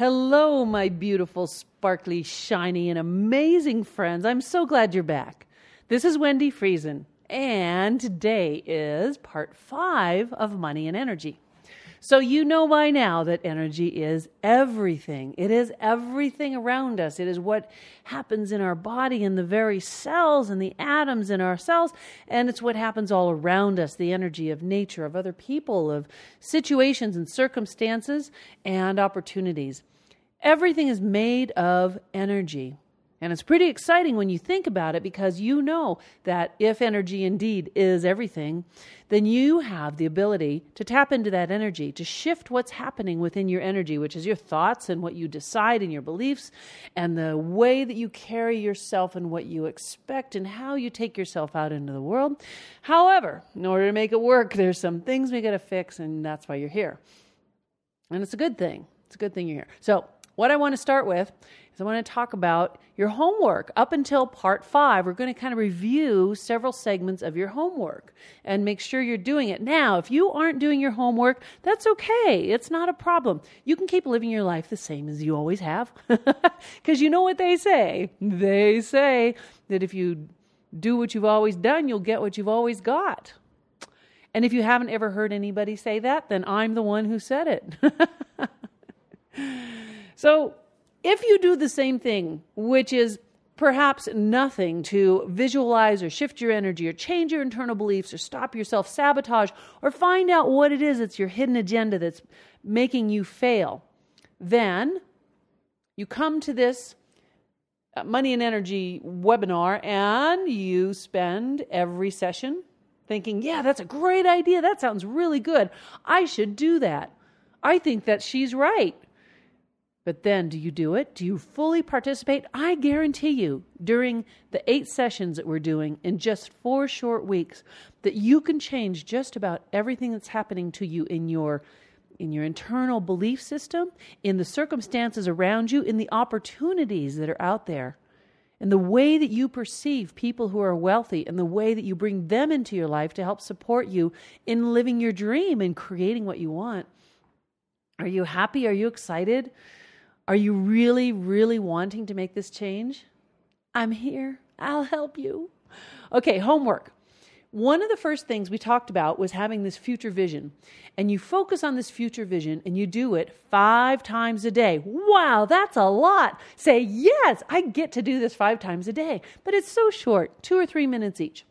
Hello, my beautiful, sparkly, shiny, and amazing friends. I'm so glad you're back. This is Wendi Friesen, and today is part five of Money and Energy. So, you know by now that energy is everything. It is everything around us. It is what happens in our body, in the very cells and the atoms in our cells. And it's what happens all around us the energy of nature, of other people, of situations and circumstances and opportunities. Everything is made of energy. And it's pretty exciting when you think about it because you know that if energy indeed is everything, then you have the ability to tap into that energy, to shift what's happening within your energy, which is your thoughts and what you decide and your beliefs, and the way that you carry yourself and what you expect and how you take yourself out into the world. However, in order to make it work, there's some things we got to fix, and that's why you're here. And it's a good thing. It's a good thing you're here. So, what I want to start with is I want to talk about your homework. Up until part five, we're going to kind of review several segments of your homework and make sure you're doing it. Now, if you aren't doing your homework, that's okay. It's not a problem. You can keep living your life the same as you always have. Because you know what they say? They say that if you do what you've always done, you'll get what you've always got. And if you haven't ever heard anybody say that, then I'm the one who said it. So, if you do the same thing, which is perhaps nothing to visualize or shift your energy or change your internal beliefs or stop yourself sabotage or find out what it is that's your hidden agenda that's making you fail, then you come to this uh, money and energy webinar and you spend every session thinking, yeah, that's a great idea. That sounds really good. I should do that. I think that she's right. But then, do you do it? Do you fully participate? I guarantee you, during the eight sessions that we're doing in just four short weeks, that you can change just about everything that's happening to you in your in your internal belief system, in the circumstances around you, in the opportunities that are out there, in the way that you perceive people who are wealthy, and the way that you bring them into your life to help support you in living your dream and creating what you want. Are you happy? Are you excited? Are you really, really wanting to make this change? I'm here. I'll help you. Okay, homework. One of the first things we talked about was having this future vision. And you focus on this future vision and you do it five times a day. Wow, that's a lot. Say, yes, I get to do this five times a day. But it's so short, two or three minutes each.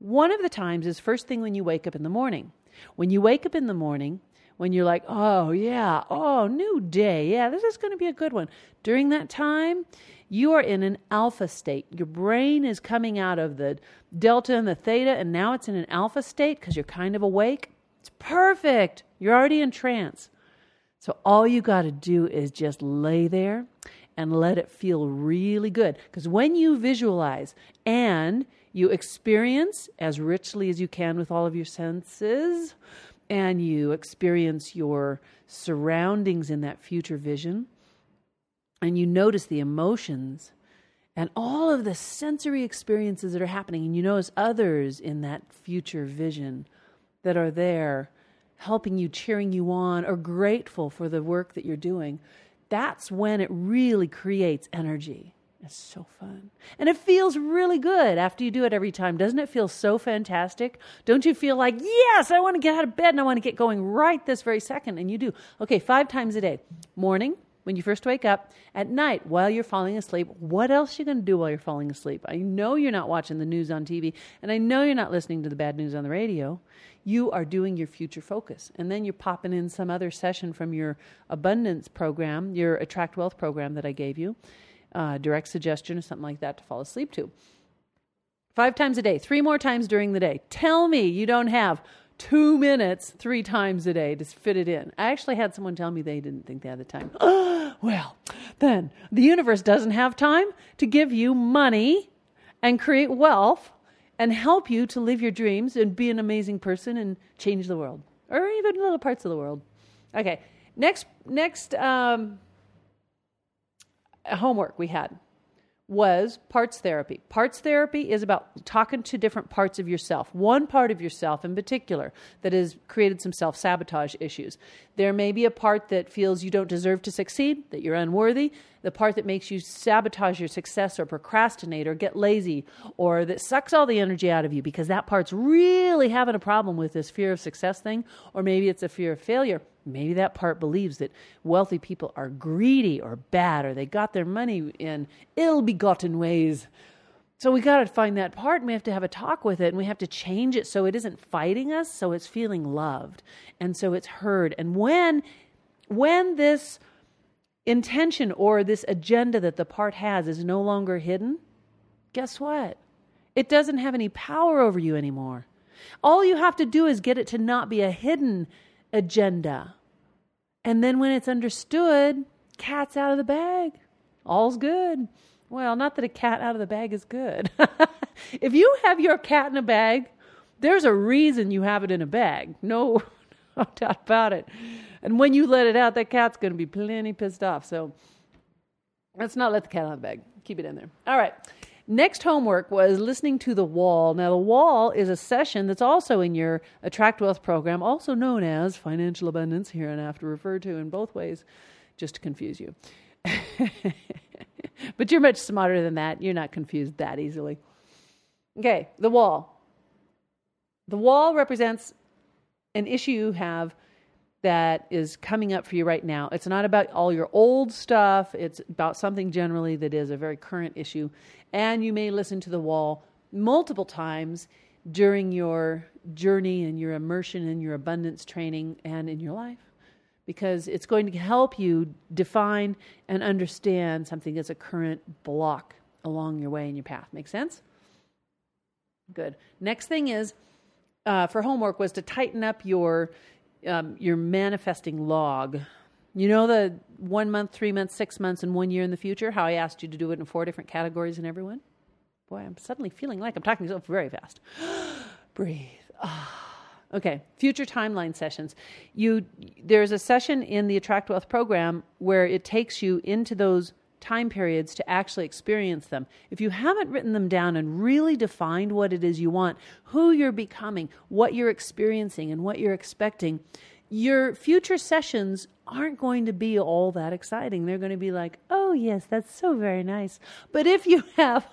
One of the times is first thing when you wake up in the morning. When you wake up in the morning, when you're like, oh, yeah, oh, new day. Yeah, this is going to be a good one. During that time, you are in an alpha state. Your brain is coming out of the delta and the theta, and now it's in an alpha state because you're kind of awake. It's perfect. You're already in trance. So all you got to do is just lay there and let it feel really good. Because when you visualize and you experience as richly as you can with all of your senses, and you experience your surroundings in that future vision, and you notice the emotions and all of the sensory experiences that are happening, and you notice others in that future vision that are there helping you, cheering you on, or grateful for the work that you're doing, that's when it really creates energy. It's so fun. And it feels really good after you do it every time. Doesn't it feel so fantastic? Don't you feel like, yes, I want to get out of bed and I want to get going right this very second? And you do. Okay, five times a day. Morning, when you first wake up, at night, while you're falling asleep. What else are you going to do while you're falling asleep? I know you're not watching the news on TV, and I know you're not listening to the bad news on the radio. You are doing your future focus. And then you're popping in some other session from your abundance program, your attract wealth program that I gave you uh, direct suggestion or something like that to fall asleep to. Five times a day, three more times during the day. Tell me you don't have two minutes three times a day to fit it in. I actually had someone tell me they didn't think they had the time. well, then the universe doesn't have time to give you money and create wealth and help you to live your dreams and be an amazing person and change the world or even little parts of the world. Okay, next next um, homework we had was parts therapy. Parts therapy is about talking to different parts of yourself, one part of yourself in particular that has created some self sabotage issues. There may be a part that feels you don't deserve to succeed, that you're unworthy, the part that makes you sabotage your success or procrastinate or get lazy or that sucks all the energy out of you because that part's really having a problem with this fear of success thing, or maybe it's a fear of failure. Maybe that part believes that wealthy people are greedy or bad or they got their money in ill begotten ways. So we got to find that part and we have to have a talk with it and we have to change it so it isn't fighting us, so it's feeling loved and so it's heard. And when when this intention or this agenda that the part has is no longer hidden, guess what? It doesn't have any power over you anymore. All you have to do is get it to not be a hidden agenda. And then when it's understood, cat's out of the bag. All's good. Well, not that a cat out of the bag is good. if you have your cat in a bag, there's a reason you have it in a bag. No, no doubt about it. And when you let it out, that cat's going to be plenty pissed off. So let's not let the cat out of the bag. Keep it in there. All right. Next homework was listening to The Wall. Now, The Wall is a session that's also in your Attract Wealth program, also known as Financial Abundance, here and after referred to in both ways, just to confuse you. but you're much smarter than that. You're not confused that easily. Okay, The Wall. The Wall represents an issue you have that is coming up for you right now. It's not about all your old stuff, it's about something generally that is a very current issue. And you may listen to the wall multiple times during your journey and your immersion and your abundance training and in your life because it's going to help you define and understand something that's a current block along your way in your path. Make sense? Good. Next thing is uh, for homework was to tighten up your um, your manifesting log. You know the one month, three months, six months, and one year in the future? How I asked you to do it in four different categories in everyone? Boy, I'm suddenly feeling like I'm talking myself very fast. Breathe. Ah. Okay, future timeline sessions. You there's a session in the Attract Wealth program where it takes you into those time periods to actually experience them. If you haven't written them down and really defined what it is you want, who you're becoming, what you're experiencing, and what you're expecting, your future sessions aren't going to be all that exciting. They're going to be like, oh, yes, that's so very nice. But if you have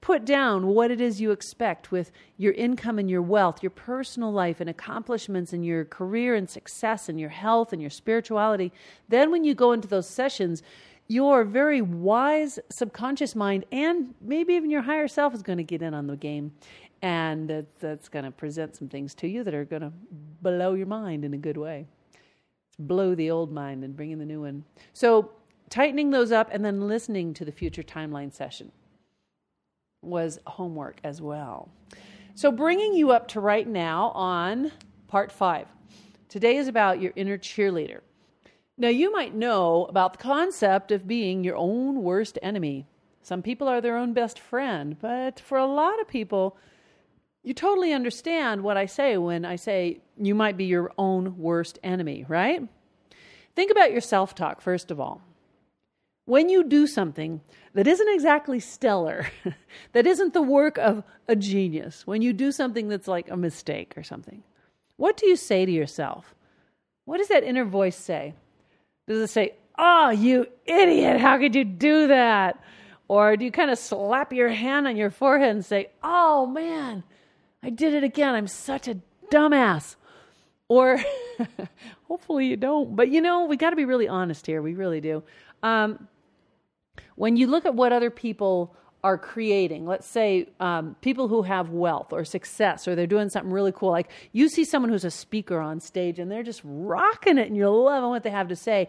put down what it is you expect with your income and your wealth, your personal life and accomplishments and your career and success and your health and your spirituality, then when you go into those sessions, your very wise subconscious mind and maybe even your higher self is going to get in on the game. And that, that's going to present some things to you that are going to blow your mind in a good way. Blow the old mind and bring in the new one. So, tightening those up and then listening to the future timeline session was homework as well. So, bringing you up to right now on part five. Today is about your inner cheerleader. Now, you might know about the concept of being your own worst enemy. Some people are their own best friend, but for a lot of people, you totally understand what I say when I say you might be your own worst enemy, right? Think about your self talk, first of all. When you do something that isn't exactly stellar, that isn't the work of a genius, when you do something that's like a mistake or something, what do you say to yourself? What does that inner voice say? Does it say, Oh, you idiot, how could you do that? Or do you kind of slap your hand on your forehead and say, Oh man, I did it again. I'm such a dumbass. Or hopefully you don't. But you know, we got to be really honest here. We really do. Um, when you look at what other people are creating, let's say um, people who have wealth or success, or they're doing something really cool. Like you see someone who's a speaker on stage and they're just rocking it and you're loving what they have to say.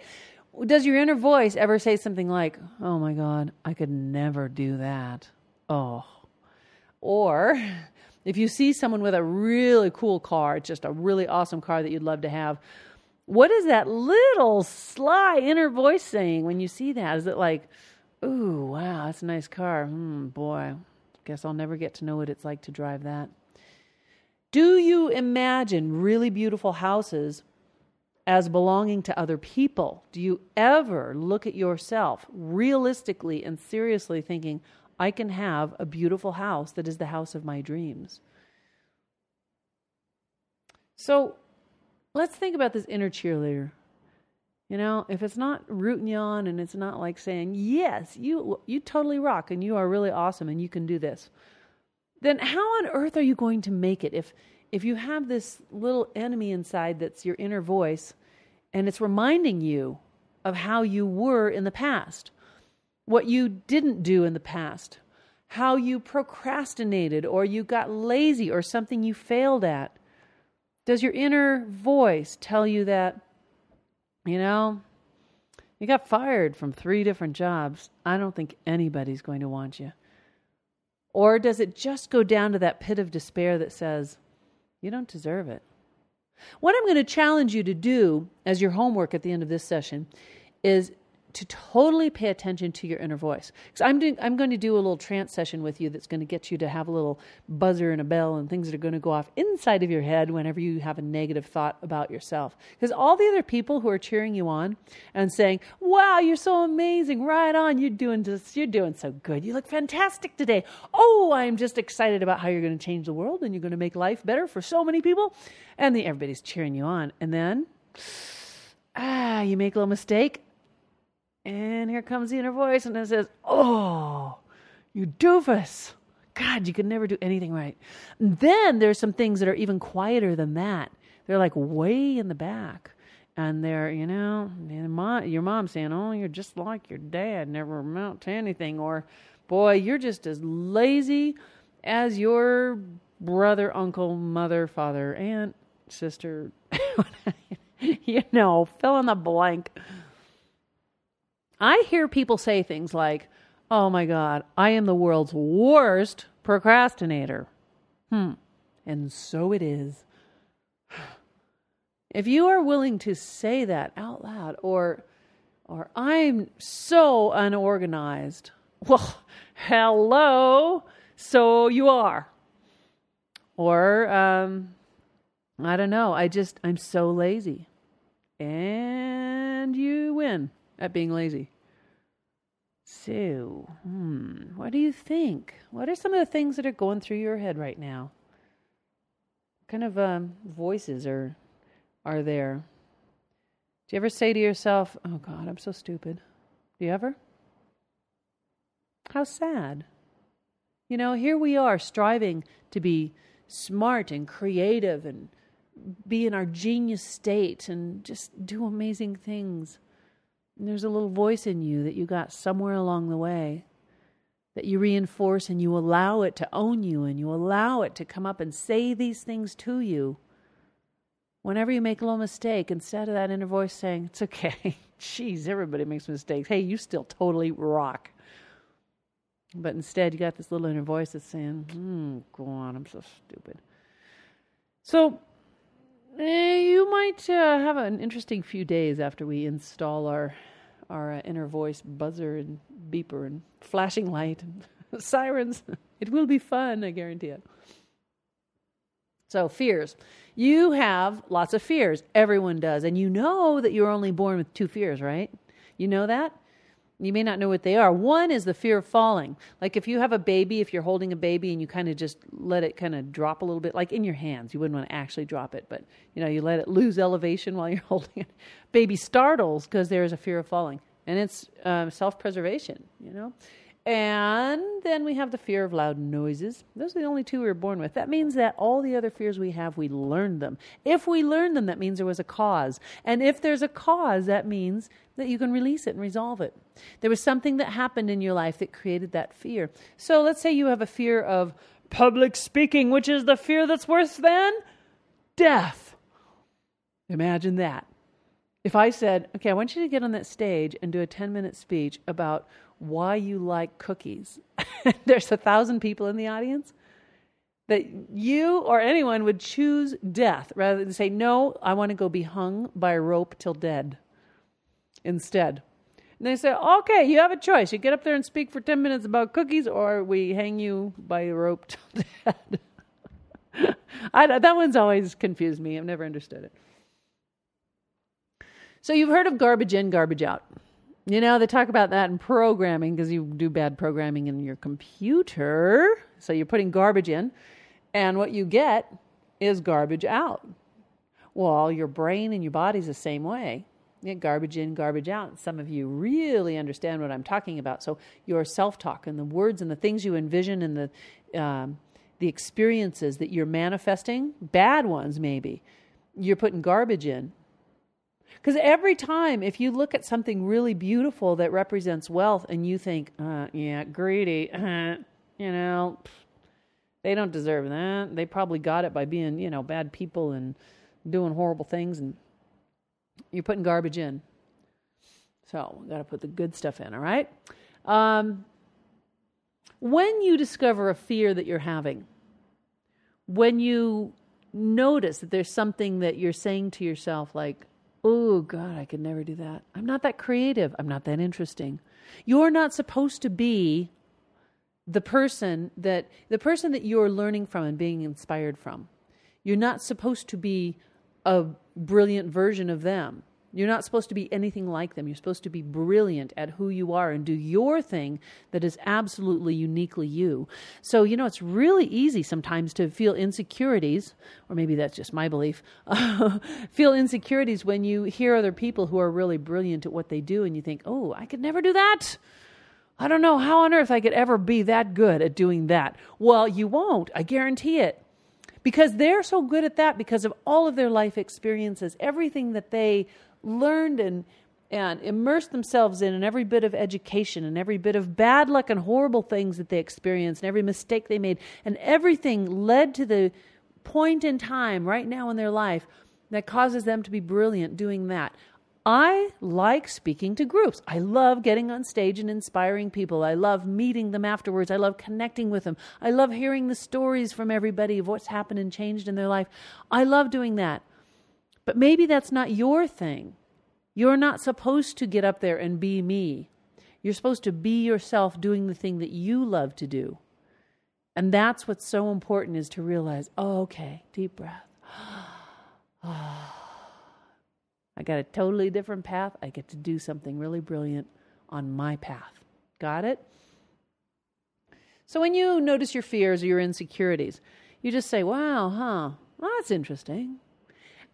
Does your inner voice ever say something like, oh my God, I could never do that? Oh. Or if you see someone with a really cool car, just a really awesome car that you'd love to have, what is that little sly inner voice saying when you see that? Is it like, Ooh, wow, that's a nice car. Hmm, boy, guess I'll never get to know what it's like to drive that. Do you imagine really beautiful houses as belonging to other people? Do you ever look at yourself realistically and seriously thinking, I can have a beautiful house that is the house of my dreams? So let's think about this inner cheerleader. You know, if it's not rooting you on and it's not like saying, "Yes, you you totally rock and you are really awesome and you can do this." Then how on earth are you going to make it if if you have this little enemy inside that's your inner voice and it's reminding you of how you were in the past, what you didn't do in the past, how you procrastinated or you got lazy or something you failed at? Does your inner voice tell you that you know, you got fired from three different jobs. I don't think anybody's going to want you. Or does it just go down to that pit of despair that says, you don't deserve it? What I'm going to challenge you to do as your homework at the end of this session is to totally pay attention to your inner voice. Because I'm doing, I'm going to do a little trance session with you that's going to get you to have a little buzzer and a bell and things that are going to go off inside of your head whenever you have a negative thought about yourself. Because all the other people who are cheering you on and saying, "Wow, you're so amazing! Right on! You're doing just, you're doing so good. You look fantastic today. Oh, I'm just excited about how you're going to change the world and you're going to make life better for so many people." And the, everybody's cheering you on, and then. Ah, you make a little mistake and here comes the inner voice, and it says, Oh, you doofus. God, you could never do anything right. And then there's some things that are even quieter than that. They're like way in the back. And they're, you know, your mom saying, Oh, you're just like your dad, never amount to anything. Or, Boy, you're just as lazy as your brother, uncle, mother, father, aunt, sister. you know, fill in the blank. I hear people say things like, oh my God, I am the world's worst procrastinator. Hmm. And so it is. If you are willing to say that out loud, or, or I'm so unorganized, well, hello, so you are. Or, um, I don't know, I just, I'm so lazy. And you win at being lazy. So, hmm, what do you think? What are some of the things that are going through your head right now? What kind of um, voices are are there? Do you ever say to yourself, "Oh God, I'm so stupid"? Do you ever? How sad. You know, here we are striving to be smart and creative and be in our genius state and just do amazing things. There's a little voice in you that you got somewhere along the way that you reinforce and you allow it to own you and you allow it to come up and say these things to you. Whenever you make a little mistake, instead of that inner voice saying, It's okay, jeez, everybody makes mistakes. Hey, you still totally rock. But instead, you got this little inner voice that's saying, hmm, go on, I'm so stupid. So Eh, you might uh, have an interesting few days after we install our our uh, inner voice buzzer and beeper and flashing light and sirens. It will be fun, I guarantee it. So, fears. You have lots of fears. Everyone does. And you know that you're only born with two fears, right? You know that? You may not know what they are. One is the fear of falling. Like if you have a baby, if you're holding a baby and you kind of just let it kind of drop a little bit, like in your hands, you wouldn't want to actually drop it, but you know, you let it lose elevation while you're holding it. Baby startles because there is a fear of falling, and it's um, self-preservation. You know, and then we have the fear of loud noises. Those are the only two we were born with. That means that all the other fears we have, we learned them. If we learned them, that means there was a cause. And if there's a cause, that means that you can release it and resolve it. There was something that happened in your life that created that fear. So let's say you have a fear of public speaking, which is the fear that's worse than death. Imagine that. If I said, okay, I want you to get on that stage and do a 10 minute speech about why you like cookies. There's a thousand people in the audience that you or anyone would choose death rather than say, No, I want to go be hung by a rope till dead instead. And they say, Okay, you have a choice. You get up there and speak for 10 minutes about cookies, or we hang you by a rope till dead. I, that one's always confused me. I've never understood it. So you've heard of garbage in, garbage out. You know, they talk about that in programming because you do bad programming in your computer. So you're putting garbage in, and what you get is garbage out. Well, your brain and your body's the same way. You garbage in, garbage out. Some of you really understand what I'm talking about. So your self-talk and the words and the things you envision and the um, the experiences that you're manifesting, bad ones maybe, you're putting garbage in. Because every time, if you look at something really beautiful that represents wealth and you think, uh, yeah, greedy, uh, you know, they don't deserve that. They probably got it by being, you know, bad people and doing horrible things, and you're putting garbage in. So, we got to put the good stuff in, all right? Um, when you discover a fear that you're having, when you notice that there's something that you're saying to yourself, like, oh, God, I could never do that. I'm not that creative. I'm not that interesting. You're not supposed to be the person that the person that you're learning from and being inspired from. You're not supposed to be a brilliant version of them. You're not supposed to be anything like them. You're supposed to be brilliant at who you are and do your thing that is absolutely uniquely you. So, you know, it's really easy sometimes to feel insecurities, or maybe that's just my belief, feel insecurities when you hear other people who are really brilliant at what they do and you think, oh, I could never do that. I don't know how on earth I could ever be that good at doing that. Well, you won't. I guarantee it because they're so good at that because of all of their life experiences, everything that they learned and and immersed themselves in and every bit of education and every bit of bad luck and horrible things that they experienced and every mistake they made and everything led to the point in time right now in their life that causes them to be brilliant doing that. I like speaking to groups. I love getting on stage and inspiring people. I love meeting them afterwards. I love connecting with them. I love hearing the stories from everybody of what's happened and changed in their life. I love doing that. But maybe that's not your thing. You're not supposed to get up there and be me. You're supposed to be yourself doing the thing that you love to do. And that's what's so important is to realize, oh, okay, deep breath. I got a totally different path. I get to do something really brilliant on my path. Got it? So when you notice your fears or your insecurities, you just say, wow, huh, well, that's interesting.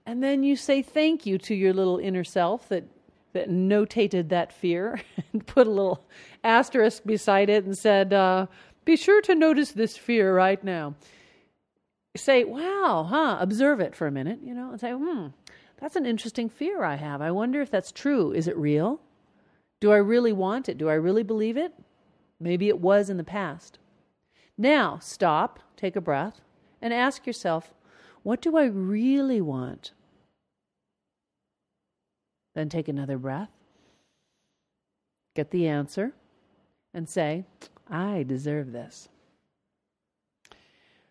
And then you say thank you to your little inner self that, that notated that fear and put a little asterisk beside it and said, uh, be sure to notice this fear right now. Say, wow, huh, observe it for a minute, you know, and say, hmm, that's an interesting fear I have. I wonder if that's true. Is it real? Do I really want it? Do I really believe it? Maybe it was in the past. Now, stop, take a breath, and ask yourself, what do I really want? Then take another breath, get the answer, and say, I deserve this.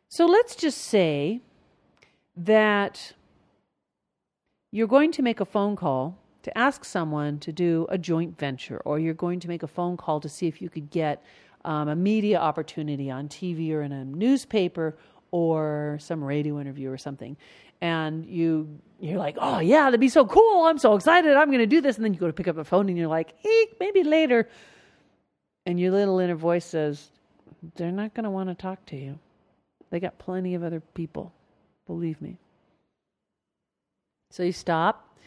So let's just say that you're going to make a phone call to ask someone to do a joint venture, or you're going to make a phone call to see if you could get um, a media opportunity on TV or in a newspaper or some radio interview or something. And you you're like, oh yeah, that'd be so cool. I'm so excited. I'm going to do this. And then you go to pick up the phone and you're like, eek, maybe later. And your little inner voice says, they're not going to want to talk to you. They got plenty of other people. Believe me. So you stop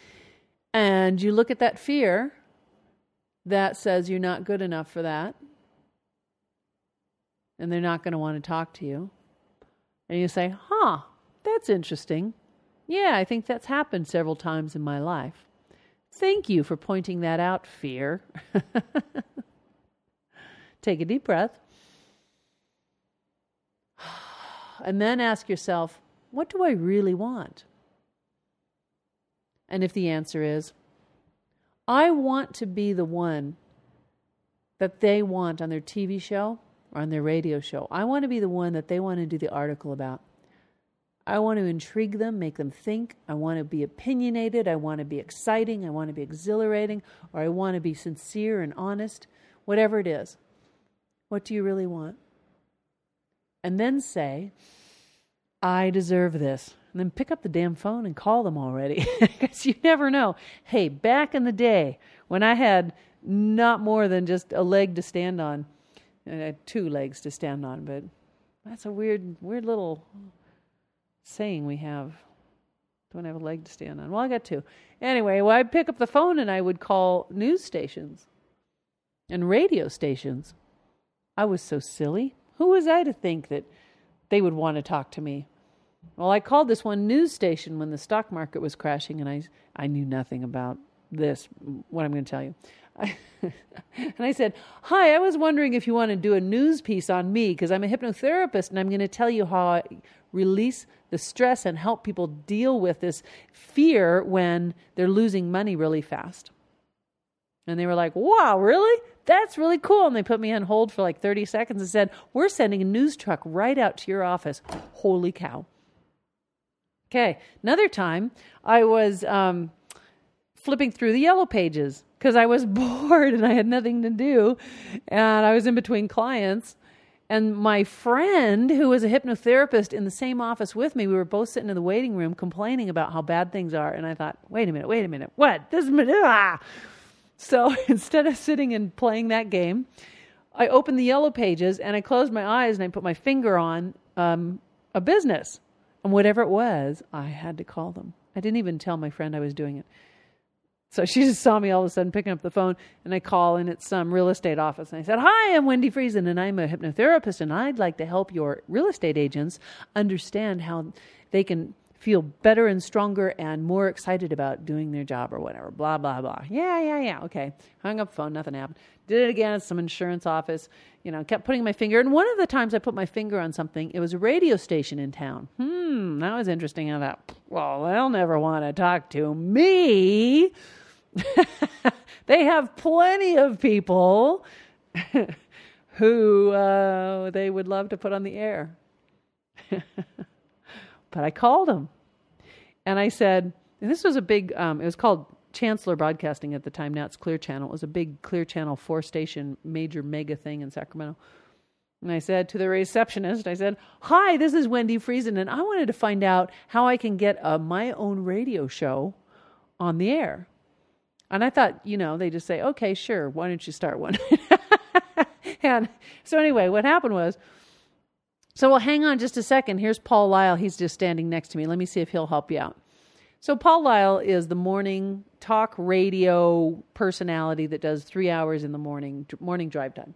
and you look at that fear that says you're not good enough for that. And they're not going to want to talk to you. And you say, huh, that's interesting. Yeah, I think that's happened several times in my life. Thank you for pointing that out, fear. Take a deep breath. And then ask yourself, what do I really want? And if the answer is, I want to be the one that they want on their TV show or on their radio show, I want to be the one that they want to do the article about. I want to intrigue them, make them think. I want to be opinionated. I want to be exciting. I want to be exhilarating. Or I want to be sincere and honest. Whatever it is. What do you really want? And then say, I deserve this. and then pick up the damn phone and call them already. Because you never know. Hey, back in the day when I had not more than just a leg to stand on, I had two legs to stand on, but that's a weird, weird little saying we have. Don't have a leg to stand on. Well, I got two. Anyway, well, I'd pick up the phone and I would call news stations and radio stations. I was so silly. Who was I to think that they would want to talk to me? Well, I called this one news station when the stock market was crashing, and I, I knew nothing about this, what I'm going to tell you. and I said, Hi, I was wondering if you want to do a news piece on me because I'm a hypnotherapist and I'm going to tell you how I release the stress and help people deal with this fear when they're losing money really fast. And they were like, Wow, really? That's really cool. And they put me on hold for like 30 seconds and said, We're sending a news truck right out to your office. Holy cow. Okay, another time I was um, flipping through the yellow pages because I was bored and I had nothing to do. And I was in between clients. And my friend, who was a hypnotherapist in the same office with me, we were both sitting in the waiting room complaining about how bad things are. And I thought, wait a minute, wait a minute, what? This ah. So instead of sitting and playing that game, I opened the yellow pages and I closed my eyes and I put my finger on um, a business. And whatever it was, I had to call them. I didn't even tell my friend I was doing it. So she just saw me all of a sudden picking up the phone, and I call, and it's some real estate office. And I said, Hi, I'm Wendi Friesen, and I'm a hypnotherapist, and I'd like to help your real estate agents understand how they can feel better and stronger and more excited about doing their job or whatever. Blah, blah, blah. Yeah, yeah, yeah. Okay. Hung up phone, nothing happened. Did it again at some insurance office. You know, kept putting my finger. And one of the times I put my finger on something, it was a radio station in town. Hmm, that was interesting. I thought, well, they'll never want to talk to me. they have plenty of people who uh, they would love to put on the air. but I called them and I said, and this was a big, um, it was called Chancellor Broadcasting at the time. Now it's Clear Channel. It was a big Clear Channel four station major mega thing in Sacramento. And I said to the receptionist, I said, Hi, this is Wendi Friesen, and I wanted to find out how I can get a, my own radio show on the air. And I thought, you know, they just say, okay, sure, why don't you start one? and so, anyway, what happened was, so well, hang on just a second. Here's Paul Lyle. He's just standing next to me. Let me see if he'll help you out. So, Paul Lyle is the morning talk radio personality that does three hours in the morning, morning drive time.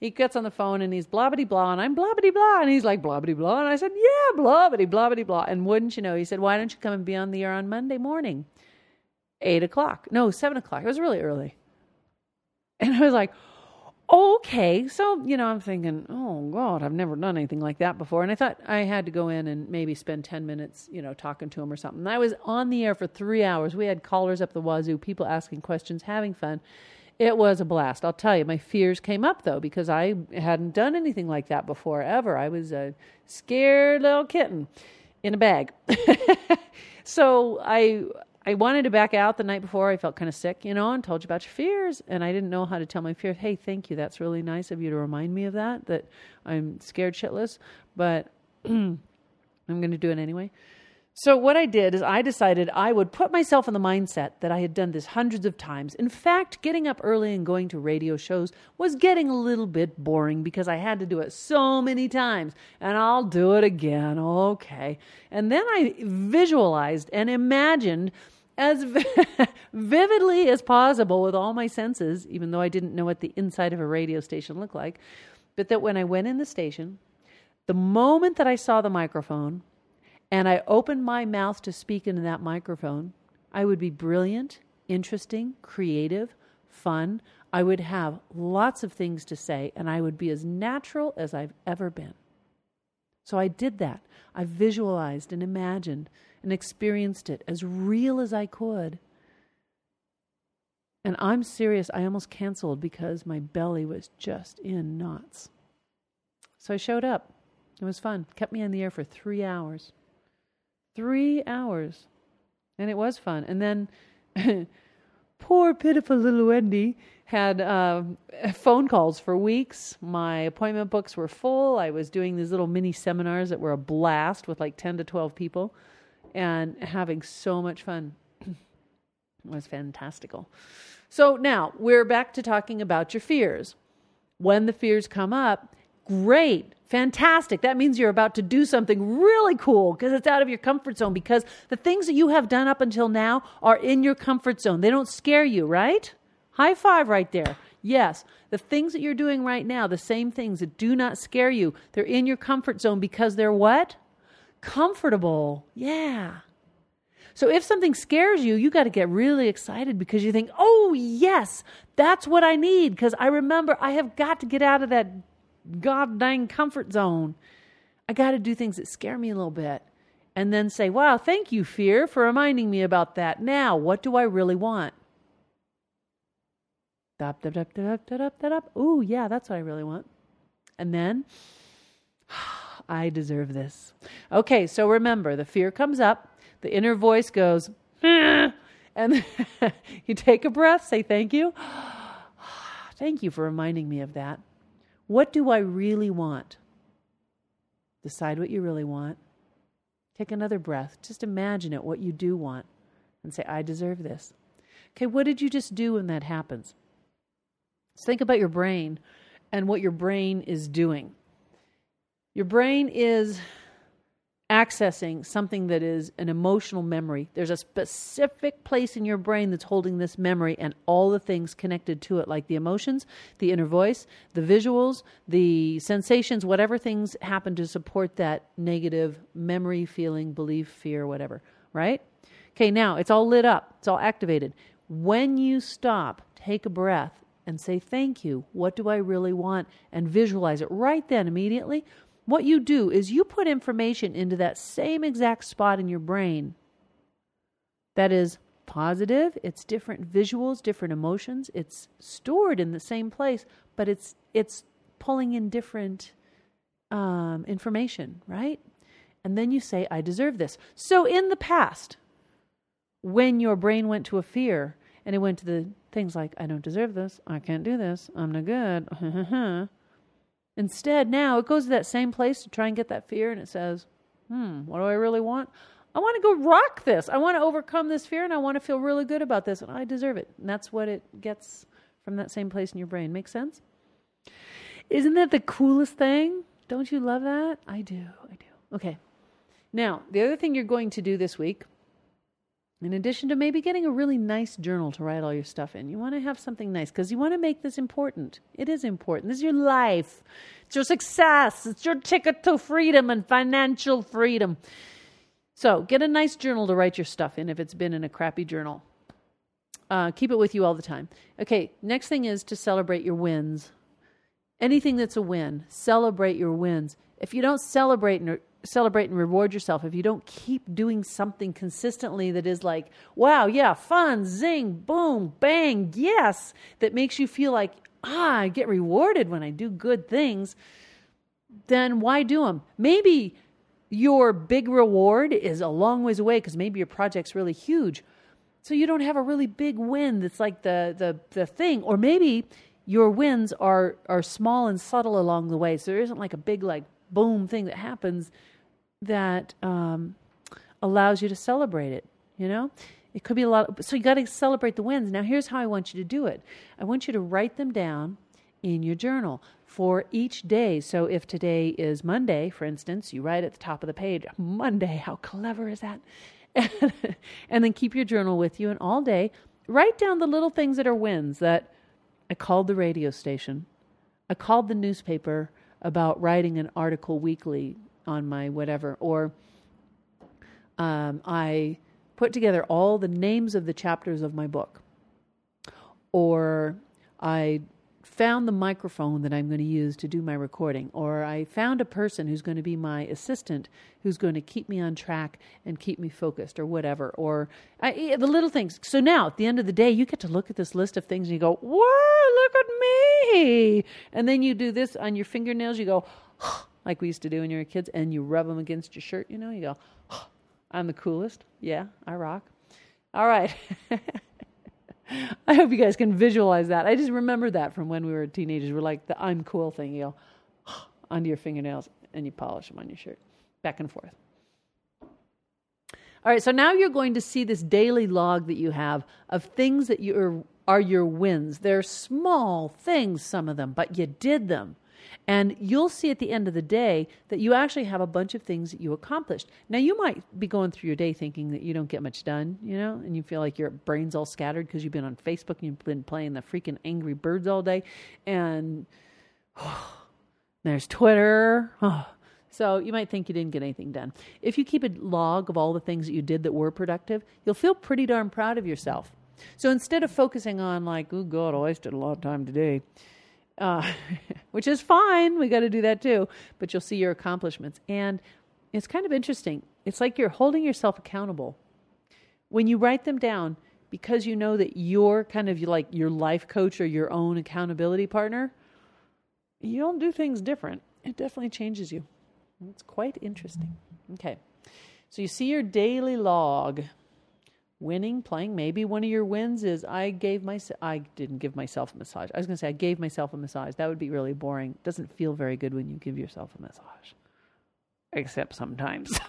He gets on the phone and he's blah blah blah, and I'm blah blah blah, and he's like blah blah blah, and I said, yeah, blah blah blah blah, and wouldn't you know, he said, why don't you come and be on the air on Monday morning? Eight o'clock. No, seven o'clock. It was really early. And I was like, okay. So, you know, I'm thinking, oh, God, I've never done anything like that before. And I thought I had to go in and maybe spend 10 minutes, you know, talking to him or something. I was on the air for three hours. We had callers up the wazoo, people asking questions, having fun. It was a blast. I'll tell you, my fears came up though, because I hadn't done anything like that before ever. I was a scared little kitten in a bag. so I I wanted to back out the night before. I felt kind of sick, you know, and told you about your fears. And I didn't know how to tell my fears. Hey, thank you. That's really nice of you to remind me of that, that I'm scared shitless, but I'm going to do it anyway. So, what I did is I decided I would put myself in the mindset that I had done this hundreds of times. In fact, getting up early and going to radio shows was getting a little bit boring because I had to do it so many times. And I'll do it again. Okay. And then I visualized and imagined as vividly as possible with all my senses, even though I didn't know what the inside of a radio station looked like. But that when I went in the station, the moment that I saw the microphone and I opened my mouth to speak into that microphone, I would be brilliant, interesting, creative, fun. I would have lots of things to say, and I would be as natural as I've ever been. So I did that. I visualized and imagined and experienced it as real as I could. And I'm serious, I almost canceled because my belly was just in knots. So I showed up. It was fun. Kept me on the air for three hours. Three hours. And it was fun. And then poor, pitiful little Wendi had uh, phone calls for weeks. My appointment books were full. I was doing these little mini seminars that were a blast with like 10 to 12 people and having so much fun. was fantastical. So now we're back to talking about your fears. When the fears come up, great, fantastic. That means you're about to do something really cool because it's out of your comfort zone because the things that you have done up until now are in your comfort zone. They don't scare you, right? High five right there. Yes, the things that you're doing right now, the same things that do not scare you, they're in your comfort zone because they're what? Comfortable. Yeah. So if something scares you, you got to get really excited because you think, oh, yes, that's what I need. Because I remember I have got to get out of that god dang comfort zone. I got to do things that scare me a little bit. And then say, wow, thank you, fear, for reminding me about that. Now, what do I really want? Dop. Ooh, yeah, that's what I really want. And then, I deserve this. Okay, so remember, the fear comes up, the inner voice goes, and you take a breath, say thank you. thank you for reminding me of that. What do I really want? Decide what you really want. Take another breath. Just imagine it, what you do want, and say, I deserve this. Okay, what did you just do when that happens? So think about your brain and what your brain is doing. Your brain is accessing something that is an emotional memory. There's a specific place in your brain that's holding this memory and all the things connected to it, like the emotions, the inner voice, the visuals, the sensations, whatever things happen to support that negative memory, feeling, belief, fear, whatever, right? Okay, now it's all lit up, it's all activated. When you stop, take a breath and say, Thank you. What do I really want? And visualize it right then, immediately. What you do is you put information into that same exact spot in your brain that is positive, it's different visuals, different emotions, it's stored in the same place, but it's it's pulling in different um, information, right? And then you say, I deserve this. So in the past, when your brain went to a fear and it went to the things like, I don't deserve this, I can't do this, I'm no good, Instead, now it goes to that same place to try and get that fear and it says, hmm, what do I really want? I want to go rock this. I want to overcome this fear and I want to feel really good about this and I deserve it. And that's what it gets from that same place in your brain. Make sense? Isn't that the coolest thing? Don't you love that? I do. I do. Okay. Now, the other thing you're going to do this week in addition to maybe getting a really nice journal to write all your stuff in, you want to have something nice because you want to make this important. It is important. This is your life, it's your success, it's your ticket to freedom and financial freedom. So get a nice journal to write your stuff in if it's been in a crappy journal. Uh, keep it with you all the time. Okay, next thing is to celebrate your wins. Anything that's a win, celebrate your wins. If you don't celebrate celebrate and reward yourself, if you don't keep doing something consistently that is like, wow, yeah, fun, zing, boom, bang, yes, that makes you feel like, ah, I get rewarded when I do good things, then why do them? Maybe your big reward is a long ways away because maybe your project's really huge. So you don't have a really big win that's like the the the thing. Or maybe your wins are are small and subtle along the way. So there isn't like a big like boom thing that happens that um, allows you to celebrate it. You know, it could be a lot. Of, so you got to celebrate the wins. Now, here's how I want you to do it. I want you to write them down in your journal for each day. So if today is Monday, for instance, you write at the top of the page, Monday. How clever is that? and then keep your journal with you, and all day write down the little things that are wins. That I called the radio station. I called the newspaper about writing an article weekly on my whatever, or um, I put together all the names of the chapters of my book, or I found the microphone that I'm going to use to do my recording, or I found a person who's going to be my assistant who's going to keep me on track and keep me focused, or whatever, or I, the little things. So now at the end of the day, you get to look at this list of things and you go, "Whoa, look at me!" And then you do this on your fingernails. You go, like we used to do when you were kids, and you rub them against your shirt, you know, you go, oh, I'm the coolest. Yeah, I rock. All right. I hope you guys can visualize that. I just remember that from when we were teenagers. We're like the I'm cool thing. You go oh, onto your fingernails and you polish them on your shirt, back and forth. All right, so now you're going to see this daily log that you have of things that you are, are your wins. They're small things, some of them, but you did them. And you'll see at the end of the day that you actually have a bunch of things that you accomplished. Now, you might be going through your day thinking that you don't get much done, you know, and you feel like your brain's all scattered because you've been on Facebook and you've been playing the freaking Angry Birds all day. And oh, there's Twitter. Oh. So you might think you didn't get anything done. If you keep a log of all the things that you did that were productive, you'll feel pretty darn proud of yourself. So instead of focusing on like, oh God, I wasted a lot of time today, uh, which is fine. We got to do that too. But you'll see your accomplishments. And it's kind of interesting. It's like you're holding yourself accountable. When you write them down, because you know that you're kind of like your life coach or your own accountability partner, you don't do things different. It definitely changes you. It's quite interesting. Okay. So you see your daily log winning, playing. Maybe one of your wins is I gave myself, I didn't give myself a massage. I was going to say I gave myself a massage. That would be really boring. It doesn't feel very good when you give yourself a massage, except sometimes.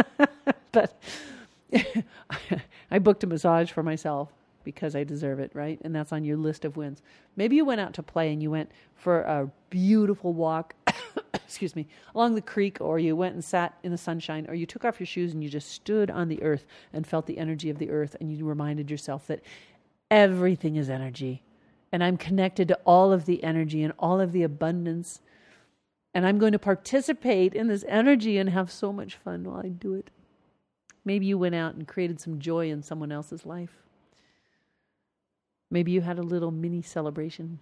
but I booked a massage for myself because I deserve it, right? And that's on your list of wins. Maybe you went out to play and you went for a beautiful walk excuse me, along the creek, or you went and sat in the sunshine, or you took off your shoes and you just stood on the earth and felt the energy of the earth, and you reminded yourself that everything is energy. And I'm connected to all of the energy and all of the abundance. And I'm going to participate in this energy and have so much fun while I do it. Maybe you went out and created some joy in someone else's life. Maybe you had a little mini celebration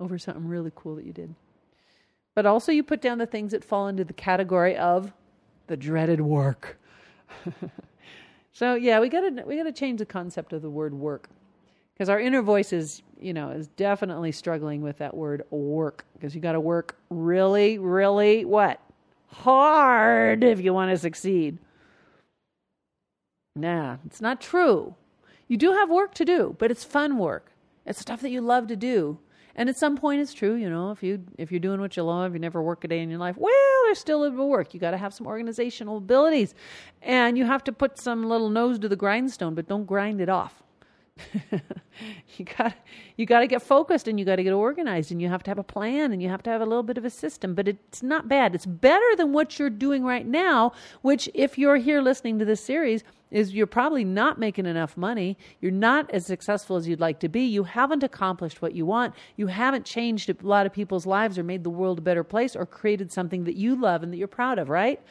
over something really cool that you did. But also, you put down the things that fall into the category of the dreaded work. so yeah, we gotta we gotta change the concept of the word work because our inner voice is you know is definitely struggling with that word work because you got to work really, really what hard if you want to succeed. Nah, it's not true. You do have work to do, but it's fun work. It's stuff that you love to do. And at some point, it's true. You know, if you if you're doing what you love, you never work a day in your life. Well, there's still a bit of work. You got to have some organizational abilities, and you have to put some little nose to the grindstone, but don't grind it off. you got you got to get focused and you got to get organized and you have to have a plan and you have to have a little bit of a system but it's not bad it's better than what you're doing right now which if you're here listening to this series is you're probably not making enough money. You're not as successful as you'd like to be. You haven't accomplished what you want. You haven't changed a lot of people's lives or made the world a better place or created something that you love and that you're proud of, right?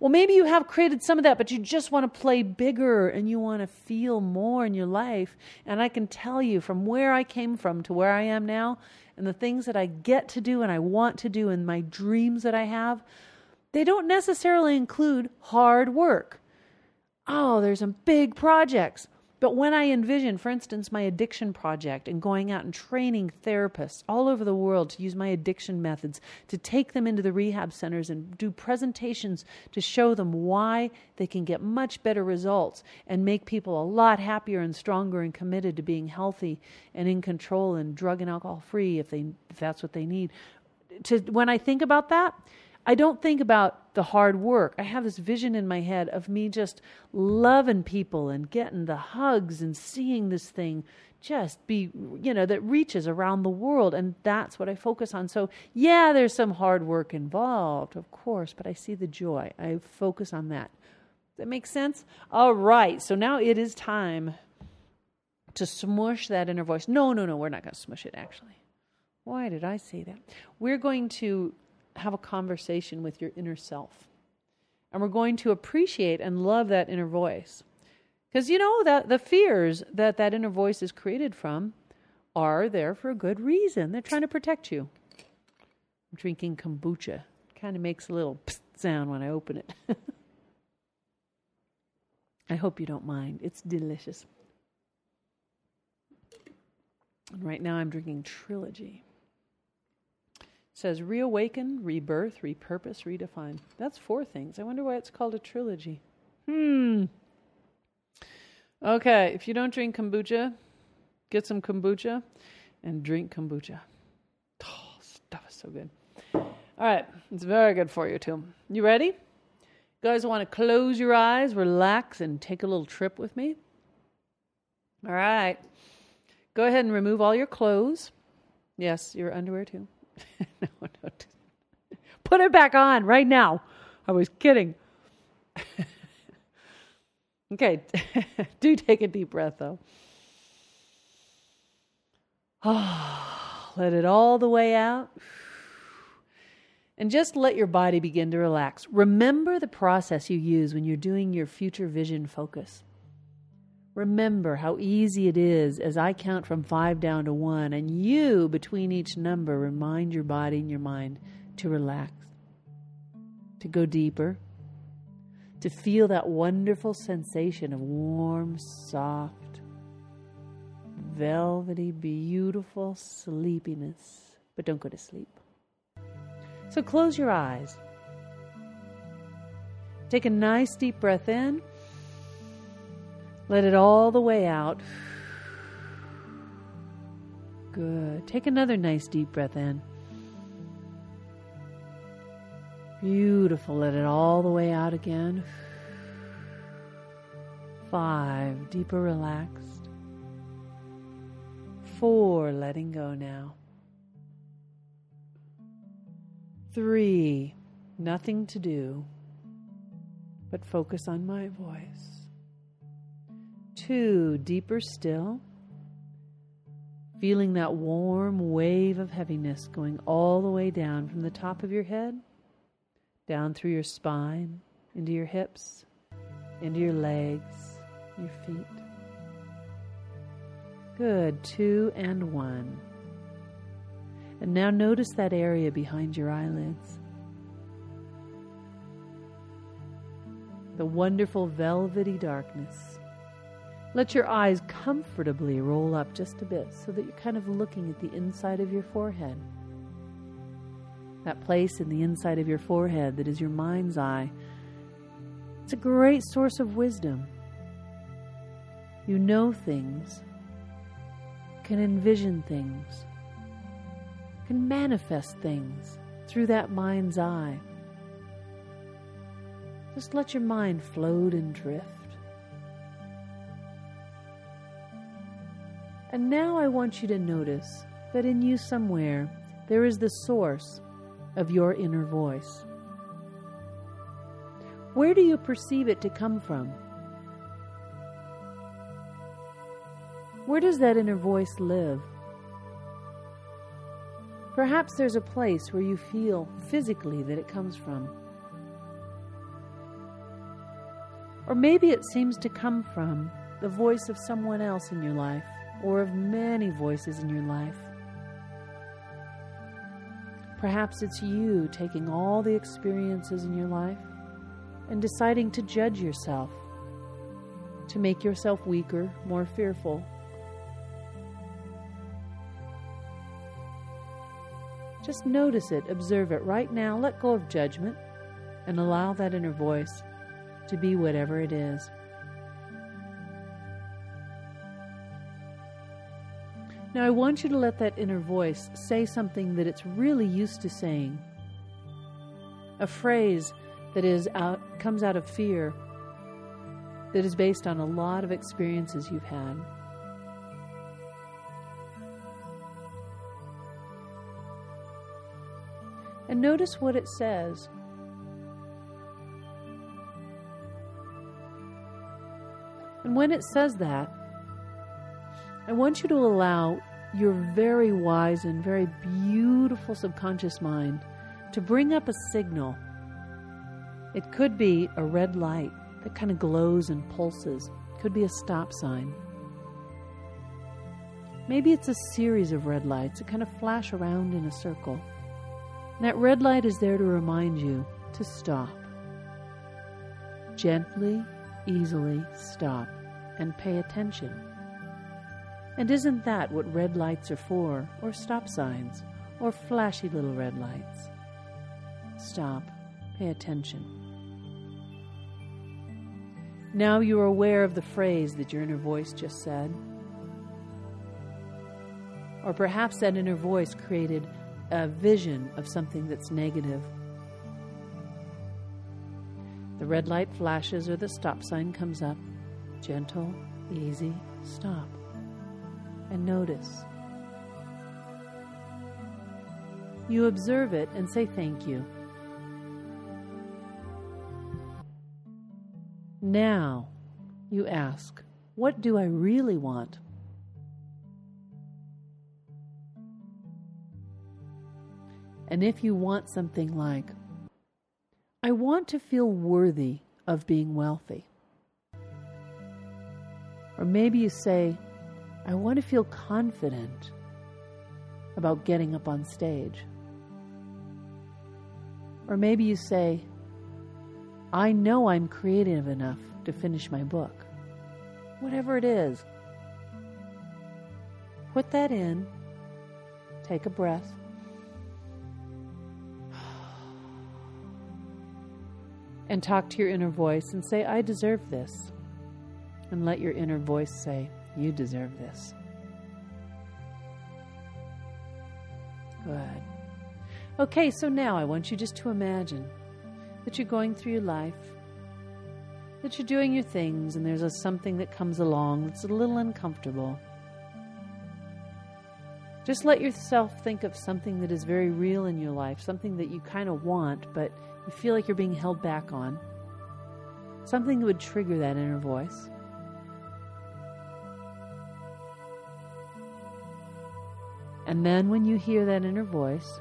Well, maybe you have created some of that, but you just want to play bigger and you want to feel more in your life. And I can tell you from where I came from to where I am now, and the things that I get to do and I want to do, and my dreams that I have, they don't necessarily include hard work oh, there's some big projects. But when I envision, for instance, my addiction project and going out and training therapists all over the world to use my addiction methods, to take them into the rehab centers and do presentations to show them why they can get much better results and make people a lot happier and stronger and committed to being healthy and in control and drug and alcohol free if they if that's what they need. To when I think about that, I don't think about the hard work. I have this vision in my head of me just loving people and getting the hugs and seeing this thing just be, you know, that reaches around the world. And that's what I focus on. So, yeah, there's some hard work involved, of course, but I see the joy. I focus on that. Does that makes sense? All right. So now it is time to smush that inner voice. No, no, no, we're not going to smush it, actually. Why did I say that? We're going to have a conversation with your inner self. And we're going to appreciate and love that inner voice. Because you know that the fears that that inner voice is created from are there for a good reason. They're trying to protect you. I'm drinking kombucha. Kind of makes a little sound when I open it. I hope you don't mind. It's delicious. And right now I'm drinking Trilogy says reawaken, rebirth, repurpose, redefine. That's four things. I wonder why it's called a trilogy. Hmm. Okay, if you don't drink kombucha, get some kombucha and drink kombucha. Oh, stuff is so good. All right, it's very good for you too. You ready? guys want to close your eyes, relax, and take a little trip with me? All right. Go ahead and remove all your clothes. Yes, your underwear too. no, no. Put it back on right now. I was kidding. okay. Do take a deep breath though. let it all the way out. And just let your body begin to relax. Remember the process you use when you're doing your future vision focus. Remember how easy it is as I count from five down to one, and you, between each number, remind your body and your mind to relax, to go deeper, to feel that wonderful sensation of warm, soft, velvety, beautiful sleepiness. But don't go to sleep. So close your eyes. Take a nice deep breath in. Let it all the way out. Good. Take another nice deep breath in. Beautiful. Let it all the way out again. Five. Deeper relaxed. Four. Letting go now. Three. Nothing to do but focus on my voice two, deeper still. Feeling that warm wave of heaviness going all the way down from the top of your head, down through your spine, into your hips, into your legs, your feet. Good, two and one. And now notice that area behind your eyelids. The wonderful velvety darkness let your eyes comfortably roll up just a bit so that you're kind of looking at the inside of your forehead. That place in the inside of your forehead that is your mind's eye. It's a great source of wisdom. You know things, can envision things, can manifest things through that mind's eye. Just let your mind float and drift. And now I want you to notice that in you somewhere there is the source of your inner voice. Where do you perceive it to come from? Where does that inner voice live? Perhaps there's a place where you feel physically that it comes from. Or maybe it seems to come from the voice of someone else in your life or of many voices in your life. Perhaps it's you taking all the experiences in your life and deciding to judge yourself, to make yourself weaker, more fearful. Just notice it, observe it right now, let go of judgment, and allow that inner voice to be whatever it is. Now, I want you to let that inner voice say something that it's really used to saying. A phrase that is out, comes out of fear, that is based on a lot of experiences you've had. And notice what it says. And when it says that, I want you to allow your very wise and very beautiful subconscious mind to bring up a signal. It could be a red light that kind of glows and pulses, it could be a stop sign. Maybe it's a series of red lights that kind of flash around in a circle. And that red light is there to remind you to stop. Gently, easily stop and pay attention. And isn't that what red lights are for, or stop signs, or flashy little red lights? Stop, pay attention. Now you are aware of the phrase that your inner voice just said. Or perhaps that inner voice created a vision of something that's negative. The red light flashes or the stop sign comes up, gentle, easy, stop. And notice. You observe it and say thank you. Now, you ask, what do I really want? And if you want something like, I want to feel worthy of being wealthy. Or maybe you say, I want to feel confident about getting up on stage. Or maybe you say, I know I'm creative enough to finish my book. Whatever it is, put that in, take a breath, and talk to your inner voice and say, I deserve this. And let your inner voice say, You deserve this. Good. Okay, so now I want you just to imagine that you're going through your life, that you're doing your things, and there's a something that comes along that's a little uncomfortable. Just let yourself think of something that is very real in your life, something that you kind of want, but you feel like you're being held back on. Something that would trigger that inner voice. And then when you hear that inner voice,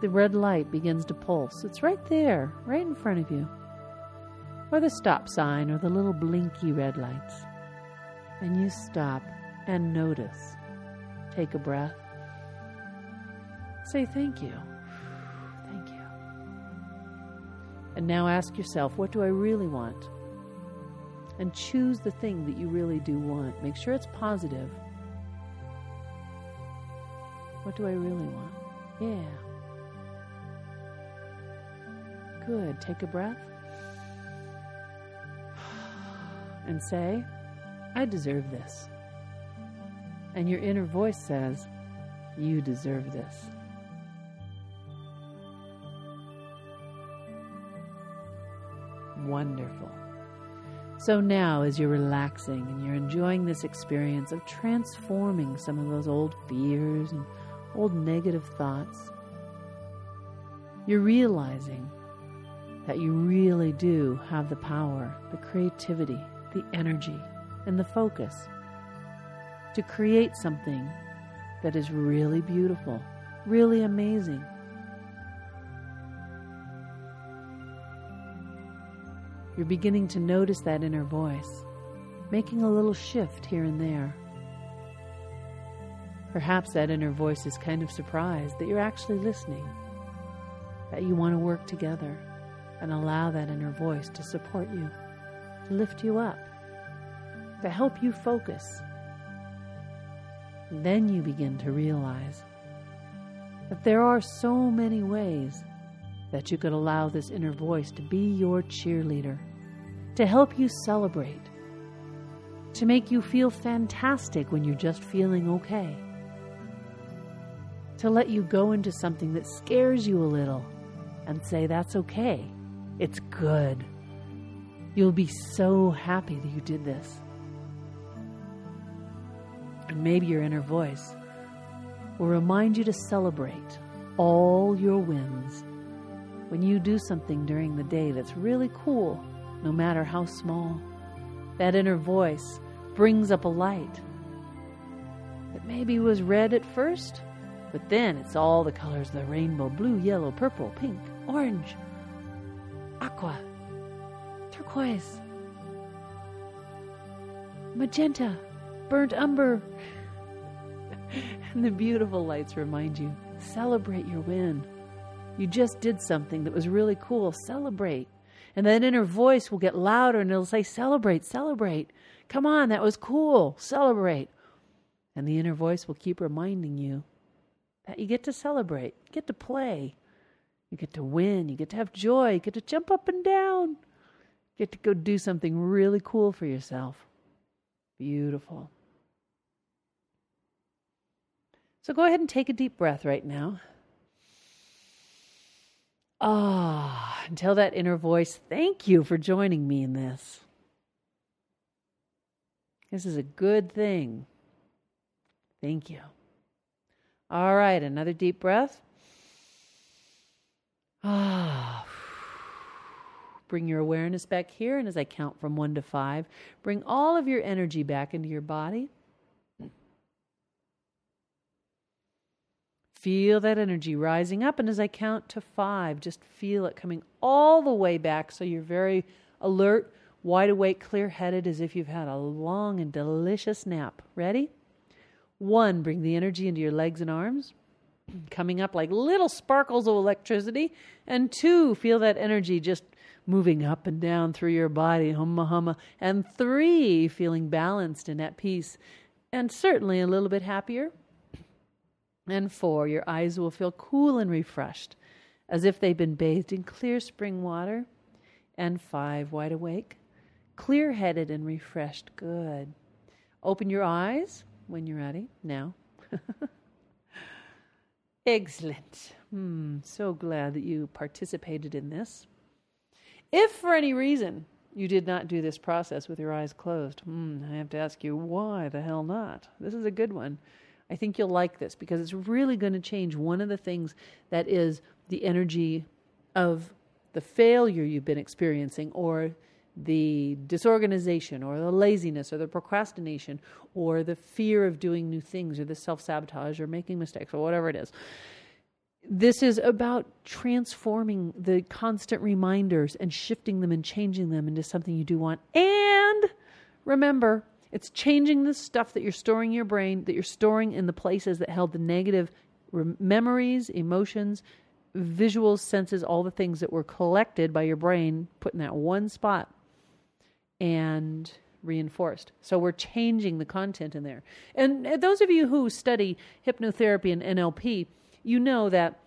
the red light begins to pulse. It's right there, right in front of you. Or the stop sign or the little blinky red lights. And you stop and notice. Take a breath. Say thank you. Thank you. And now ask yourself, what do I really want? And choose the thing that you really do want. Make sure it's positive. What do I really want? Yeah. Good. Take a breath. And say, I deserve this. And your inner voice says, You deserve this. Wonderful. So now, as you're relaxing and you're enjoying this experience of transforming some of those old fears and old negative thoughts, you're realizing that you really do have the power, the creativity, the energy, and the focus to create something that is really beautiful, really amazing. You're beginning to notice that inner voice, making a little shift here and there. Perhaps that inner voice is kind of surprised that you're actually listening, that you want to work together and allow that inner voice to support you, to lift you up, to help you focus. Then you begin to realize that there are so many ways that you could allow this inner voice to be your cheerleader, to help you celebrate, to make you feel fantastic when you're just feeling okay, to let you go into something that scares you a little and say, That's okay, it's good. You'll be so happy that you did this. And maybe your inner voice will remind you to celebrate all your wins. When you do something during the day that's really cool, no matter how small, that inner voice brings up a light that maybe was red at first, but then it's all the colors of the rainbow blue, yellow, purple, pink, orange, aqua, turquoise, magenta, burnt umber. and the beautiful lights remind you celebrate your win. You just did something that was really cool. Celebrate. And that inner voice will get louder and it'll say, Celebrate, celebrate. Come on, that was cool. Celebrate. And the inner voice will keep reminding you that you get to celebrate, you get to play, you get to win, you get to have joy, you get to jump up and down, you get to go do something really cool for yourself. Beautiful. So go ahead and take a deep breath right now. Ah, and tell that inner voice, thank you for joining me in this. This is a good thing. Thank you. All right, another deep breath. Ah. Bring your awareness back here, and as I count from one to five, bring all of your energy back into your body. Feel that energy rising up, and as I count to five, just feel it coming all the way back so you're very alert, wide awake, clear headed, as if you've had a long and delicious nap. Ready? One, bring the energy into your legs and arms, coming up like little sparkles of electricity. And two, feel that energy just moving up and down through your body, humma humma. And three, feeling balanced and at peace, and certainly a little bit happier. And four, your eyes will feel cool and refreshed, as if they've been bathed in clear spring water. And five, wide awake, clear headed and refreshed. Good. Open your eyes when you're ready. Now. Excellent. Hmm, so glad that you participated in this. If for any reason you did not do this process with your eyes closed, hmm, I have to ask you, why the hell not? This is a good one. I think you'll like this because it's really going to change one of the things that is the energy of the failure you've been experiencing or the disorganization or the laziness or the procrastination or the fear of doing new things or the self sabotage or making mistakes or whatever it is. This is about transforming the constant reminders and shifting them and changing them into something you do want. And remember, it's changing the stuff that you're storing in your brain, that you're storing in the places that held the negative memories, emotions, visuals, senses, all the things that were collected by your brain, put in that one spot and reinforced. So we're changing the content in there. And uh, those of you who study hypnotherapy and NLP, you know that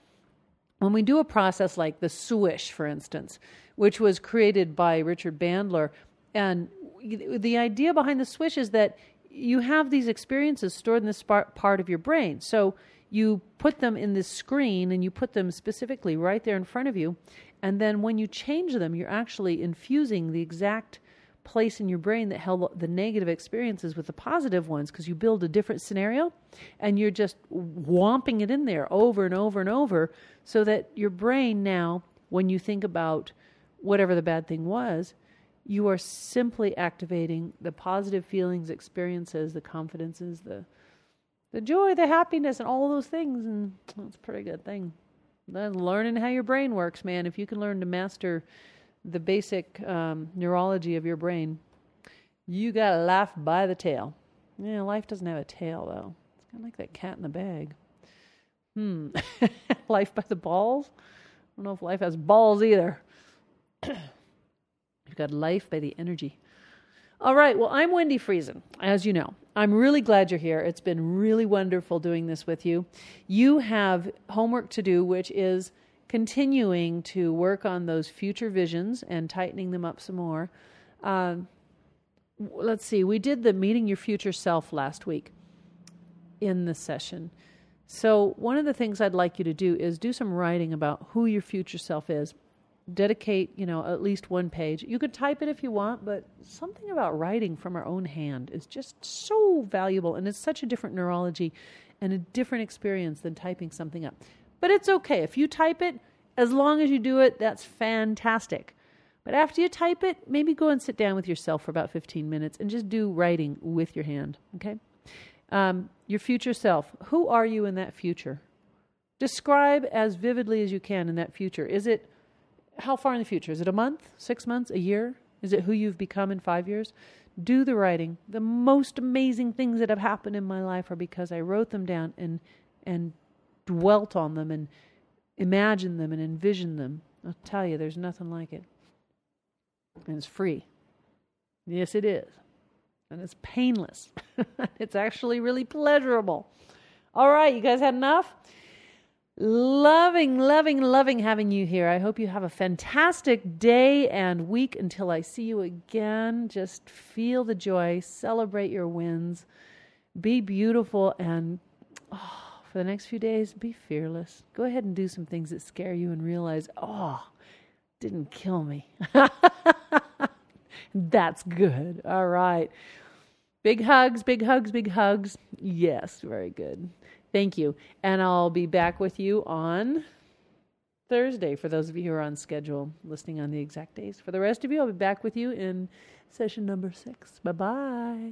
when we do a process like the swish, for instance, which was created by Richard Bandler, and the idea behind the swish is that you have these experiences stored in this part of your brain. So you put them in this screen and you put them specifically right there in front of you. And then when you change them, you're actually infusing the exact place in your brain that held the negative experiences with the positive ones because you build a different scenario and you're just whomping it in there over and over and over so that your brain now, when you think about whatever the bad thing was, you are simply activating the positive feelings, experiences, the confidences, the the joy, the happiness, and all those things. And that's a pretty good thing. Then learning how your brain works, man. If you can learn to master the basic um, neurology of your brain, you got a life by the tail. Yeah, life doesn't have a tail though. It's kind of like that cat in the bag. Hmm. life by the balls. I don't know if life has balls either. You've got life by the energy. All right. Well, I'm Wendi Friesen, as you know. I'm really glad you're here. It's been really wonderful doing this with you. You have homework to do, which is continuing to work on those future visions and tightening them up some more. Um, let's see, we did the meeting your future self last week in the session. So, one of the things I'd like you to do is do some writing about who your future self is dedicate, you know, at least one page. You could type it if you want, but something about writing from our own hand is just so valuable and it's such a different neurology and a different experience than typing something up. But it's okay. If you type it, as long as you do it, that's fantastic. But after you type it, maybe go and sit down with yourself for about 15 minutes and just do writing with your hand, okay? Um, your future self. Who are you in that future? Describe as vividly as you can in that future. Is it how far in the future? Is it a month, six months, a year? Is it who you've become in five years? Do the writing. The most amazing things that have happened in my life are because I wrote them down and and dwelt on them and imagined them and envisioned them. I'll tell you, there's nothing like it. And it's free. Yes, it is. And it's painless. it's actually really pleasurable. All right, you guys had enough? Loving, loving, loving having you here. I hope you have a fantastic day and week until I see you again. Just feel the joy, celebrate your wins, be beautiful, and oh, for the next few days, be fearless. Go ahead and do some things that scare you and realize, oh, didn't kill me. That's good. All right. Big hugs, big hugs, big hugs. Yes, very good. Thank you. And I'll be back with you on Thursday for those of you who are on schedule, listening on the exact days. For the rest of you, I'll be back with you in session number six. Bye bye.